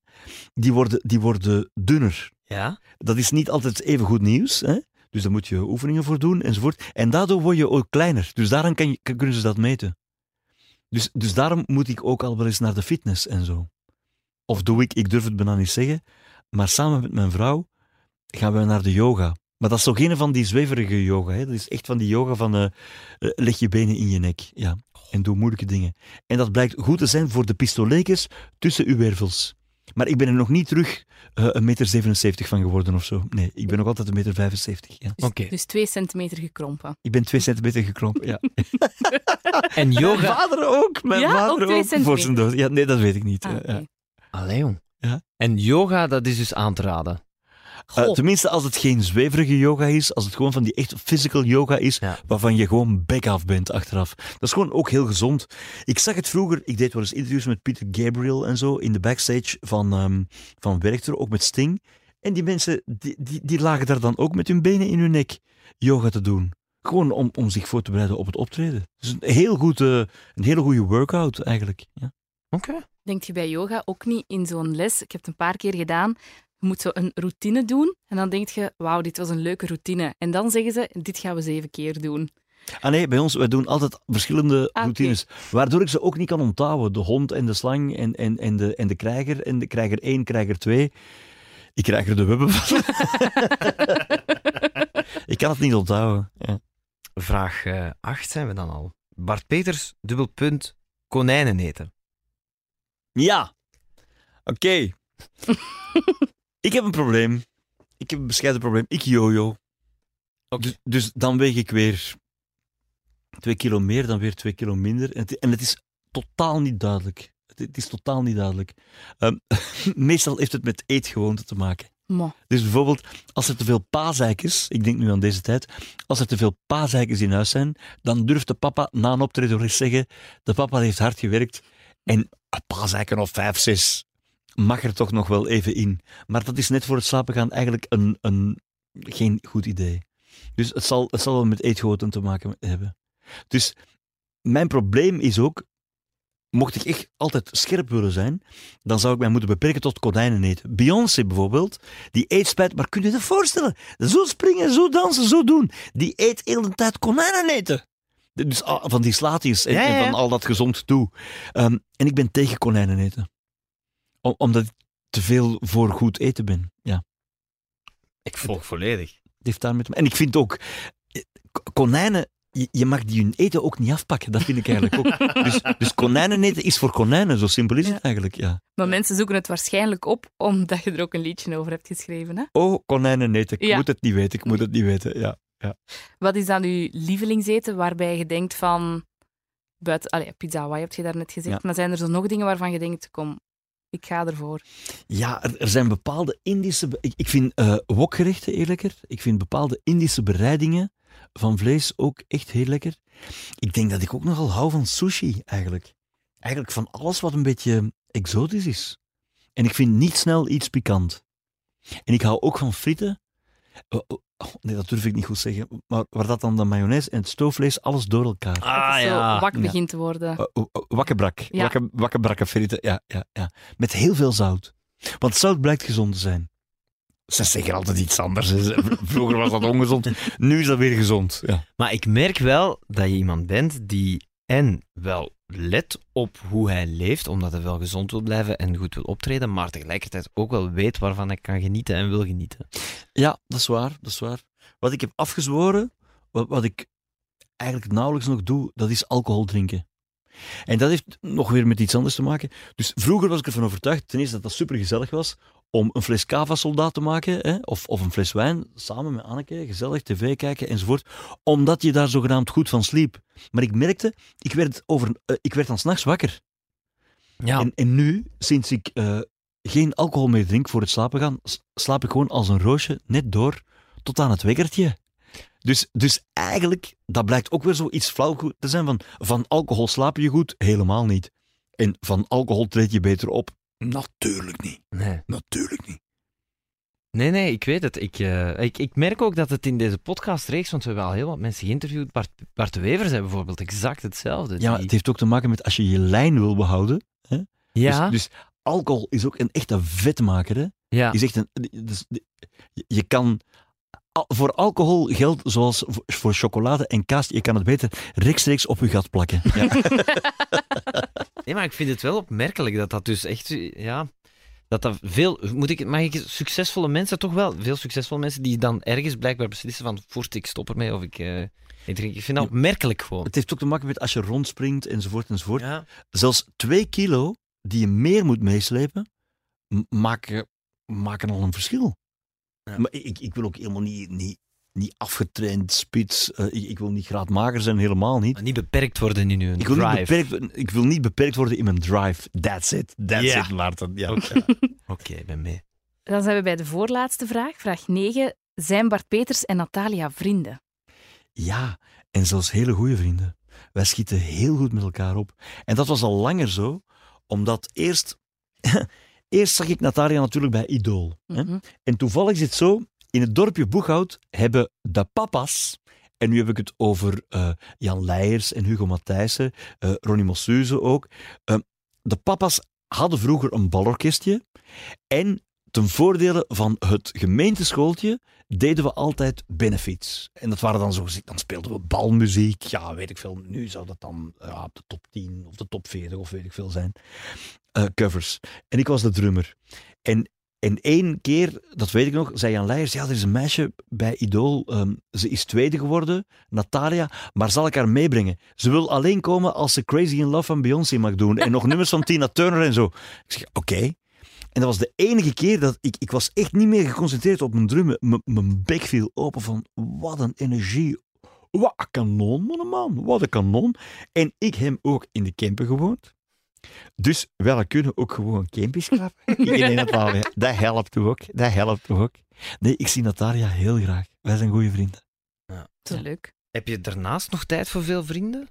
die, worden, die worden dunner. Ja? Dat is niet altijd even goed nieuws. Hè? Dus daar moet je oefeningen voor doen enzovoort. En daardoor word je ook kleiner. Dus daarom kunnen ze dat meten. Dus, dus daarom moet ik ook al wel eens naar de fitness en zo. Of doe ik, ik durf het bijna niet zeggen, maar samen met mijn vrouw gaan we naar de yoga. Maar dat is toch geen van die zweverige yoga. Hè? Dat is echt van die yoga van eh, eh, leg je benen in je nek. Ja. En doe moeilijke dingen. En dat blijkt goed te zijn voor de pistoletjes tussen uw wervels. Maar ik ben er nog niet terug eh, een meter 77 van geworden of zo. Nee, ik ben nog altijd een meter 75. Ja. Dus, Oké. dus twee centimeter gekrompen. Ik ben twee centimeter gekrompen, ja. En Mijn yoga... vader ook. Mijn Ja, vader ook twee ook. Voor zijn dood. Ja, nee, dat weet ik niet. Ah, Ja, oké. ja. Allee, jong. Ja. En yoga, dat is dus aan te raden. Eh, tenminste, als het geen zweverige yoga is, als het gewoon van die echt physical yoga is, Ja. waarvan je gewoon back af bent achteraf. Dat is gewoon ook heel gezond. Ik zag het vroeger, ik deed wel eens interviews met Peter Gabriel en zo, in de backstage van, ehm van Werchter, ook met Sting. En die mensen, die, die, die lagen daar dan ook met hun benen in hun nek yoga te doen. Gewoon om, om zich voor te bereiden op het optreden. Dus een, heel goed, eh, een hele goede workout eigenlijk. Ja. Oké. Denk je bij yoga ook niet in zo'n les? Ik heb het een paar keer gedaan. Je moet zo een routine doen en dan denk je, wauw, dit was een leuke routine. En dan zeggen ze, dit gaan we zeven keer doen. Ah nee, bij ons, wij doen altijd verschillende Ah, routines. Waardoor ik ze ook niet kan onthouden. De hond en de slang en, en, en, de, en de krijger. En de krijger 1, krijger 2. Ik krijg er de webben van. ik kan het niet onthouden. Ja. Vraag 8 zijn we dan al. Bart Peters, dubbelpunt, konijnen eten. Ja. Oké. ik heb een probleem. Ik heb een bescheiden probleem. Ik jojo. Dus, dus dan weeg ik weer twee kilo meer, dan weer twee kilo minder. En het, en het is totaal niet duidelijk. Het, het is totaal niet duidelijk. Ehm, meestal heeft het met eetgewoonten te maken. Dus bijvoorbeeld, als er te veel paaseikers, ik denk nu aan deze tijd, als er te veel paaseikers in huis zijn, dan durft de papa na een optreden nog eens zeggen, de papa heeft hard gewerkt en een paaseiken of vijf, zes mag er toch nog wel even in. Maar dat is net voor het slapen gaan eigenlijk een, een, geen goed idee. Dus het zal, het zal wel met eetgewoonten te maken hebben. Dus mijn probleem is ook, mocht ik echt altijd scherp willen zijn, dan zou ik mij moeten beperken tot konijnen eten. Beyoncé bijvoorbeeld, die eet spijt, maar kun je je dat voorstellen? Zo springen, zo dansen, zo doen. Die eet heel de tijd konijnen eten. Dus ah, van die slaatjes en, Ja, ja, en ja. van al dat gezond toe. Ehm, en ik ben tegen konijnen eten. Om- omdat ik te veel voor goed eten ben. Ja, Ik volg volledig. het heeft daarmee te maken. En ik vind ook, eh, konijnen, je, mag die hun eten ook niet afpakken. Dat vind ik eigenlijk ook. Dus, dus konijnen eten is voor konijnen, zo simpel is Ja. het eigenlijk, ja. maar mensen zoeken het waarschijnlijk op omdat je er ook een liedje over hebt geschreven. Hè? Oh, konijnen eten. Ik Ja. moet het niet weten, ik moet het niet weten. Ja. Wat is dan uw lievelingseten waarbij je denkt van... Buiten, allee, pizza Hawaii heb je daarnet gezegd. Ja. Maar zijn er zo nog dingen waarvan je denkt, kom, ik ga ervoor. Ja, er, er zijn bepaalde Indische... Ik, vind eh wokgerechten heel lekker. Ik vind bepaalde Indische bereidingen van vlees ook echt heel lekker. Ik denk dat ik ook nogal hou van sushi, eigenlijk. Eigenlijk van alles wat een beetje exotisch is. En ik vind niet snel iets pikant. En ik hou ook van frieten. Oh, oh, oh, nee, dat durf ik niet goed zeggen. Maar waar dat dan de mayonaise en het stoofvlees, alles door elkaar. dat Ah ja. wak Ja. begint te worden. Uh, uh, uh, wakkebrak. Ja. Wakke, frieten. Ja, ja, ja. Met heel veel zout. Want zout blijkt gezond te zijn. Ze zeggen altijd iets anders. Vroeger was dat ongezond. Nu is dat weer gezond. Ja. Maar ik merk wel dat je iemand bent die en wel let op hoe hij leeft, omdat hij wel gezond wil blijven en goed wil optreden, maar tegelijkertijd ook wel weet waarvan hij kan genieten en wil genieten. ja, dat is waar. Dat is waar. Wat ik heb afgezworen, wat, ik eigenlijk nauwelijks nog doe, dat is alcohol drinken. En dat heeft nog weer met iets anders te maken. Dus vroeger was ik ervan overtuigd, ten eerste dat dat super gezellig was, om een fles cava soldaat te maken, hè, of, of een fles wijn, samen met Anneke, gezellig tv kijken enzovoort, omdat je daar zogenaamd goed van sliep. Maar ik merkte, ik werd, over, eh, ik werd dan s'nachts wakker. Ja, En, en nu, sinds ik eh, geen alcohol meer drink voor het slapen gaan, slaap ik gewoon als een roosje net door tot aan het wekkertje. Dus, dus eigenlijk, dat blijkt ook weer zoiets flauw te zijn van, van alcohol slaap je goed? Helemaal niet. En van alcohol treed je beter op? Natuurlijk niet. nee. Natuurlijk niet. Nee, nee, ik weet het. Ik, eh, ik, ik merk ook dat het in deze podcastreeks, want we hebben al heel wat mensen geïnterviewd, Bart, Bart de Wever zei bijvoorbeeld exact hetzelfde. Ja, het heeft ook te maken met als je je lijn wil behouden. ja, Dus, dus alcohol is ook een echte vetmaker. Hè? ja. Je zegt een, dus, je- kan voor alcohol geldt zoals voor- voor chocolade en kaas. Je kan het beter rechtstreeks op je gat plakken. Ja. Nee, maar ik vind het wel opmerkelijk dat dat dus echt, ja, dat dat veel, moet ik, mag ik succesvolle mensen toch wel, veel succesvolle mensen die dan ergens blijkbaar beslissen van, voert ik stop ermee of ik, eh, ik drink. Ik vind dat opmerkelijk gewoon. het heeft ook te maken met als je rondspringt enzovoort enzovoort. Ja. Zelfs twee kilo die je meer moet meeslepen, maken, maken al een verschil. Ja. Maar ik, ik wil ook helemaal niet, niet, niet afgetraind spits. eh, ik, ik wil niet graadmager zijn, helemaal niet. Maar niet beperkt worden in hun Ik wil, niet drive. beperkt, ik wil niet beperkt worden in mijn drive. That's it. That's it, Maarten. Ja. Oké, ben mee. Dan zijn we bij de voorlaatste vraag, vraag 9. Zijn Bart Peters en Natalia vrienden? Ja, en zelfs hele goede vrienden. Wij schieten heel goed met elkaar op. En dat was al langer zo, omdat eerst... eerst zag ik Natalia natuurlijk bij Idool. hè. Mhm. En toevallig zit zo, in het dorpje Boeghout hebben de papa's, en nu heb ik het over eh, Jan Leijers en Hugo Matthijssen, eh Ronnie Mossuze ook, eh, de papa's hadden vroeger een balorkestje en ten voordele van het gemeenteschooltje deden we altijd benefits. En dat waren dan zo, dan speelden we balmuziek. Ja, weet ik veel. Nu zou dat dan ja, op de top 10 of de top 40 of weet ik veel zijn. Covers. En ik was de drummer. En, en één keer, dat weet ik nog, zei Jan Leijers, ja, er is een meisje bij Idol, ehm, ze is tweede geworden, Natalia, maar zal ik haar meebrengen? Ze wil alleen komen als ze Crazy in Love van Beyoncé mag doen en nog nummers van Tina Turner en zo. Ik zeg, oké. En dat was de enige keer dat ik, ik was echt niet meer geconcentreerd op mijn drummen. M- mijn bek viel open van, wat een energie. Wat een kanon, man, man. Wat een kanon. En ik heb ook in de camper gewoond. Dus wij kunnen ook gewoon campjes klappen. in ja. Dat helpt toch ook. Dat helpt toch ook. Nee, ik zie Natalia heel graag. Wij zijn goede vrienden. Dat is leuk. Heb je daarnaast nog tijd voor veel vrienden?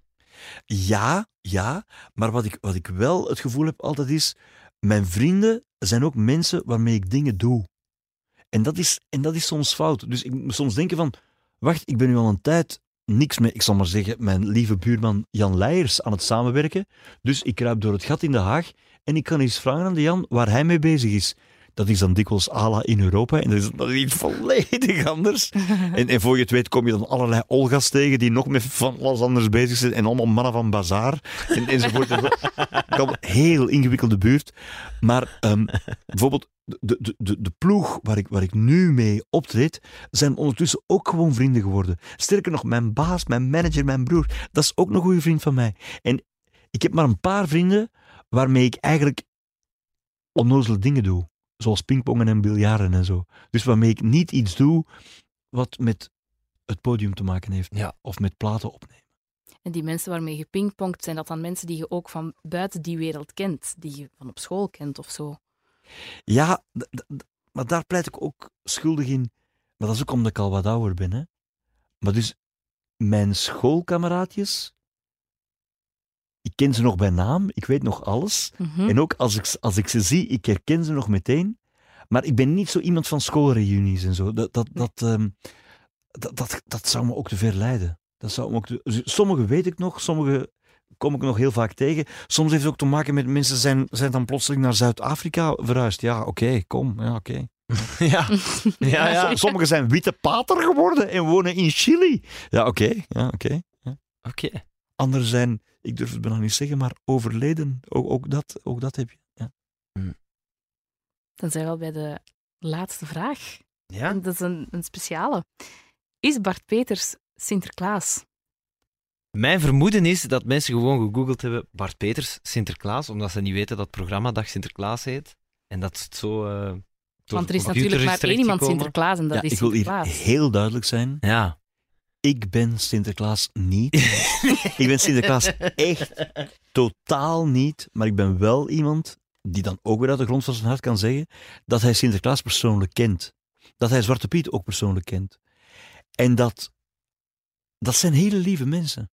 Ja, ja. Maar wat ik, wat ik wel het gevoel heb altijd is... Mijn vrienden zijn ook mensen waarmee ik dingen doe. En dat is, en dat is soms fout. Dus ik moet soms denken van... Wacht, ik ben nu al een tijd niks met, ik zal maar zeggen, mijn lieve buurman Jan Leijers aan het samenwerken. Dus ik kruip door het gat in de Haag en ik kan eens vragen aan de Jan waar hij mee bezig is. Dat is dan dikwijls ala in Europa en dat is, dat is iets volledig anders. En, en voor je het weet kom je dan allerlei Olga's tegen die nog met van alles anders bezig zijn en allemaal mannen van bazaar en, enzovoort. en zo. Kan- Heel ingewikkelde buurt. Maar ehm, bijvoorbeeld de, de, de, de ploeg waar ik, waar ik nu mee optreed, zijn ondertussen ook gewoon vrienden geworden. Sterker nog, mijn baas, mijn manager, mijn broer, dat is ook een goede vriend van mij. En ik heb maar een paar vrienden waarmee ik eigenlijk onnozele dingen doe. Zoals pingpongen en biljarten en zo. Dus waarmee ik niet iets doe wat met het podium te maken heeft. Ja. Of met platen opnemen. En die mensen waarmee je pingpongt, zijn dat dan mensen die je ook van buiten die wereld kent? Die je van op school kent of zo? Ja, maar daar pleit ik ook schuldig in. Maar dat is ook omdat ik al wat ouder ben. Hè? Maar dus, mijn schoolkameraadjes, ik ken ze nog bij naam, ik weet nog alles. Mhm. En ook als ik, als ik ze zie, ik herken ze nog meteen. Maar ik ben niet zo iemand van schoolreunies en zo. Dat, dat, dat, ehm, dat, dat, dat zou me ook te ver leiden. Dat zou me ook te- dus sommige weet ik nog, sommige kom ik nog heel vaak tegen. Soms heeft het ook te maken met mensen zijn, zijn dan plotseling naar Zuid-Afrika verhuisd. Ja, oké, kom. Ja, oké. ja. ja, ja. Som- Sommigen zijn witte pater geworden en wonen in Chili. Ja, oké. Ja, oké. Oké. Anderen zijn, ik durf het bijna niet zeggen, maar overleden. Ook, ook, dat, ook dat heb je. Ja. Dan zijn we al bij de laatste vraag. Ja? En dat is een, een speciale. Is Bart Peters Sinterklaas? Mijn vermoeden is dat mensen gewoon gegoogeld hebben Bart Peters, Sinterklaas, omdat ze niet weten dat het programma Dag Sinterklaas heet. En dat het zo... eh, door Want er is natuurlijk maar één iemand. Sinterklaas en dat Ja, is ik wil hier Sinterklaas. heel duidelijk zijn. Ja. Ik ben Sinterklaas niet. ik ben Sinterklaas echt totaal niet. Maar ik ben wel iemand die dan ook weer uit de grond van zijn hart kan zeggen dat hij Sinterklaas persoonlijk kent. Dat hij Zwarte Piet ook persoonlijk kent. En dat, dat zijn hele lieve mensen.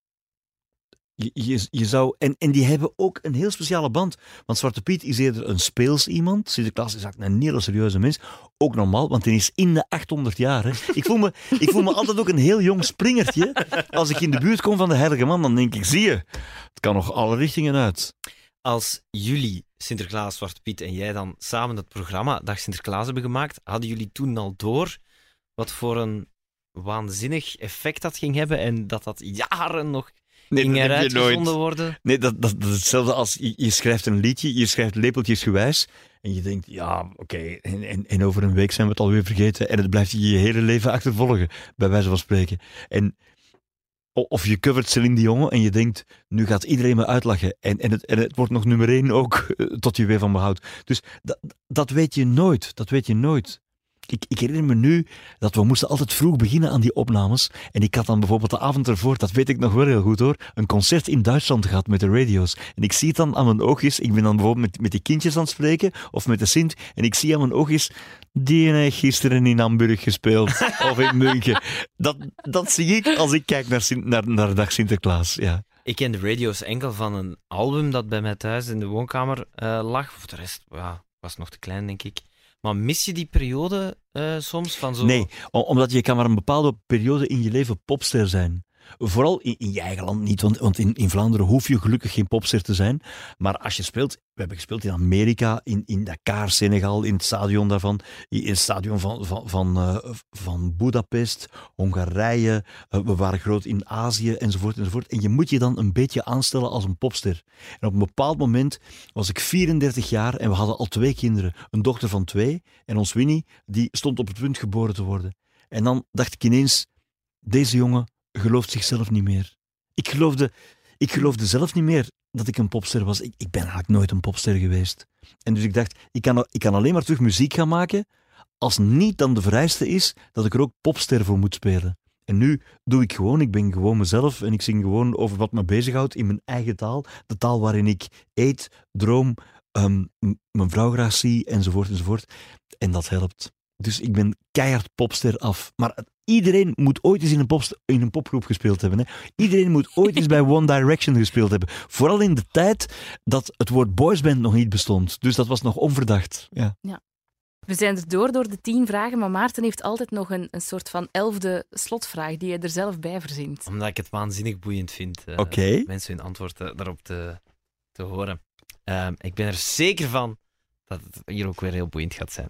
Je, zou, en, en die hebben ook een heel speciale band. Want Zwarte Piet is eerder een speels iemand. Sinterklaas is eigenlijk een hele serieuze mens. Ook normaal, want hij is in de 800 jaar. Hè. Ik, voel me, ik voel me altijd ook een heel jong springertje. Als ik in de buurt kom van de heilige man, dan denk ik, zie je, het kan nog alle richtingen uit. Als jullie, Sinterklaas, Zwarte Piet en jij dan samen dat programma Dag Sinterklaas hebben gemaakt, hadden jullie toen al door wat voor een waanzinnig effect dat ging hebben en dat dat jaren nog ging eruit gezonden worden? Nee, dat, dat, dat is hetzelfde als je, je schrijft een liedje, je schrijft lepeltjes gewijs. En je denkt, ja, oké, en, en, en over een week zijn we het alweer vergeten. En het blijft je je hele leven achtervolgen, bij wijze van spreken. En, of je covert Celine Dion en je denkt, nu gaat iedereen me uitlachen. En, en, het, en het wordt nog nummer één ook, tot je weer van behoudt. Dus dat, dat weet je nooit, dat weet je nooit. Ik, ik herinner me nu dat we moesten altijd vroeg beginnen aan die opnames. En ik had dan bijvoorbeeld de avond ervoor, dat weet ik nog wel heel goed hoor, een concert in Duitsland gehad met de radio's. En ik zie het dan aan mijn oogjes, ik ben dan bijvoorbeeld met, met die kindjes aan het spreken, of met de Sint, en ik zie aan mijn oogjes, die heeft gisteren in Hamburg gespeeld, of in München. Dat, dat zie ik als ik kijk naar, Sint, naar, naar Dag Sinterklaas, ja. Ik ken de radio's enkel van een album dat bij mij thuis in de woonkamer eh, lag. Voor de rest, ja, was nog te klein, denk ik. Maar mis je die periode eh, soms van zo... Nee, omdat je kan maar een bepaalde periode in je leven popster zijn. Vooral in, je eigen land niet, want, want in, in Vlaanderen hoef je gelukkig geen popster te zijn. Maar als je speelt, we hebben gespeeld in Amerika, in, in Dakar, Senegal, in het stadion daarvan, in het stadion van, van, van, eh, van Budapest, Hongarije, eh, we waren groot in Azië, enzovoort, enzovoort. En je moet je dan een beetje aanstellen als een popster. En op een bepaald moment was ik 34 jaar en we hadden al twee kinderen. Een dochter van twee en ons Winnie, die stond op het punt geboren te worden. En dan dacht ik ineens, deze jongen gelooft zichzelf niet meer. Ik geloofde, ik geloofde zelf niet meer dat ik een popster was. Ik, ik ben eigenlijk nooit een popster geweest. En dus ik dacht, ik kan, ik kan alleen maar terug muziek gaan maken als niet dan de vereiste is dat ik er ook popster voor moet spelen. En nu doe ik gewoon, ik ben gewoon mezelf en ik zing gewoon over wat me bezighoudt in mijn eigen taal. De taal waarin ik eet, droom, ehm, mijn vrouw graag zie, enzovoort, enzovoort. En dat helpt. Dus ik ben keihard popster af. Maar iedereen moet ooit eens in een, popst- in een popgroep gespeeld hebben. Hè. Iedereen moet ooit eens bij One Direction gespeeld hebben. Vooral in de tijd dat het woord boysband nog niet bestond. Dus dat was nog onverdacht. Ja. We zijn er door door de tien vragen, maar Maarten heeft altijd nog een, een soort van elfde slotvraag die hij er zelf bij verzint. Omdat ik het waanzinnig boeiend vind. eh, Oké. Mensen hun antwoord eh, daarop te, te horen. Ehm, ik ben er zeker van dat het hier ook weer heel boeiend gaat zijn.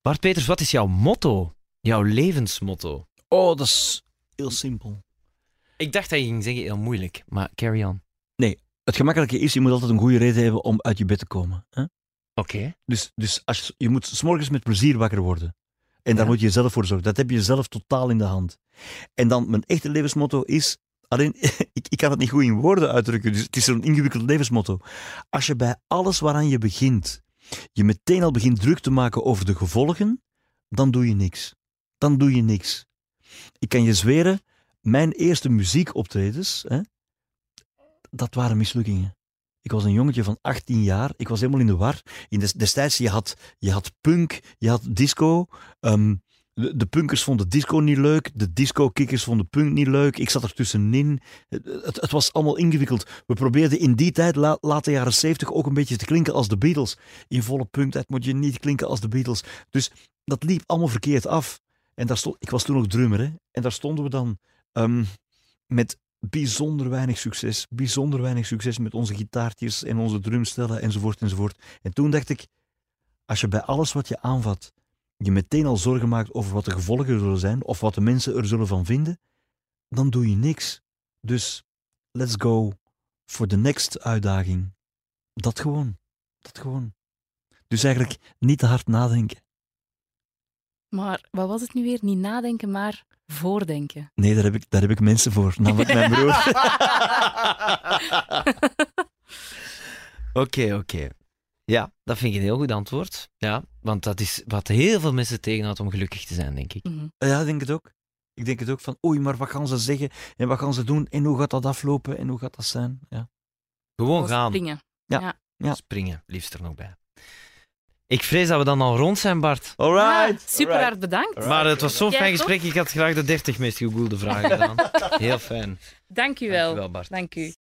Bart Peters, wat is jouw motto? Jouw levensmotto? Oh, dat is heel simpel. Ik dacht dat je ging zeggen heel moeilijk, maar carry on. Het gemakkelijke is, je moet altijd een goede reden hebben om uit je bed te komen. Hè? Oké. Dus, dus als je, je moet s morgens met plezier wakker worden. En daar Ja. moet je zelf voor zorgen. Dat heb je zelf totaal in de hand. En dan, mijn echte levensmotto is... Alleen, ik, ik kan het niet goed in woorden uitdrukken, dus het is zo'n ingewikkeld levensmotto. Als je bij alles waaraan je begint, je meteen al begint druk te maken over de gevolgen, dan doe je niks. Dan doe je niks. Ik kan je zweren, mijn eerste muziekoptredens, hè, dat waren mislukkingen. Ik was een jongetje van 18 jaar. Ik was helemaal in de war. In des- destijds, je had, je had punk, je had disco. Ehm, de, punkers vonden disco niet leuk. De disco-kikkers vonden punk niet leuk. Ik zat er tussenin. Het, het, was allemaal ingewikkeld. We probeerden in die tijd, la, late jaren 70, ook een beetje te klinken als de Beatles. In volle punktijd moet je niet klinken als de Beatles. Dus dat liep allemaal verkeerd af. En daar stond, ik was toen nog drummer, hè? en daar stonden we dan ehm, met bijzonder weinig succes. Bijzonder weinig succes met onze gitaartjes en onze drumstellen enzovoort enzovoort. En toen dacht ik, als je bij alles wat je aanvat, je meteen al zorgen maakt over wat de gevolgen zullen zijn of wat de mensen er zullen van vinden, dan doe je niks. Dus let's go for the next uitdaging. Dat gewoon. Dat gewoon. Dus eigenlijk niet te hard nadenken. Maar wat was het nu weer? Niet nadenken, maar voordenken. Nee, daar heb ik, daar heb ik mensen voor, namelijk mijn broer. Oké, oké. Ja, dat vind ik een heel goed antwoord. Ja, want dat is wat heel veel mensen tegenhoudt om gelukkig te zijn, denk ik. Mhm. Ja, ik denk het ook. Ik denk het ook van, oei, maar wat gaan ze zeggen en wat gaan ze doen en hoe gaat dat aflopen en hoe gaat dat zijn? Ja. Gewoon Gewoon gaan. Springen. Ja. Springen, liefst er nog bij. Ik vrees dat we dan al rond zijn, Bart. Ah, super hard bedankt. Maar het was zo'n fijn gesprek. Ik had graag de 30 meest gegoogelde vragen gedaan. Heel fijn. Dank u wel. Dankjewel, Bart. Dank u.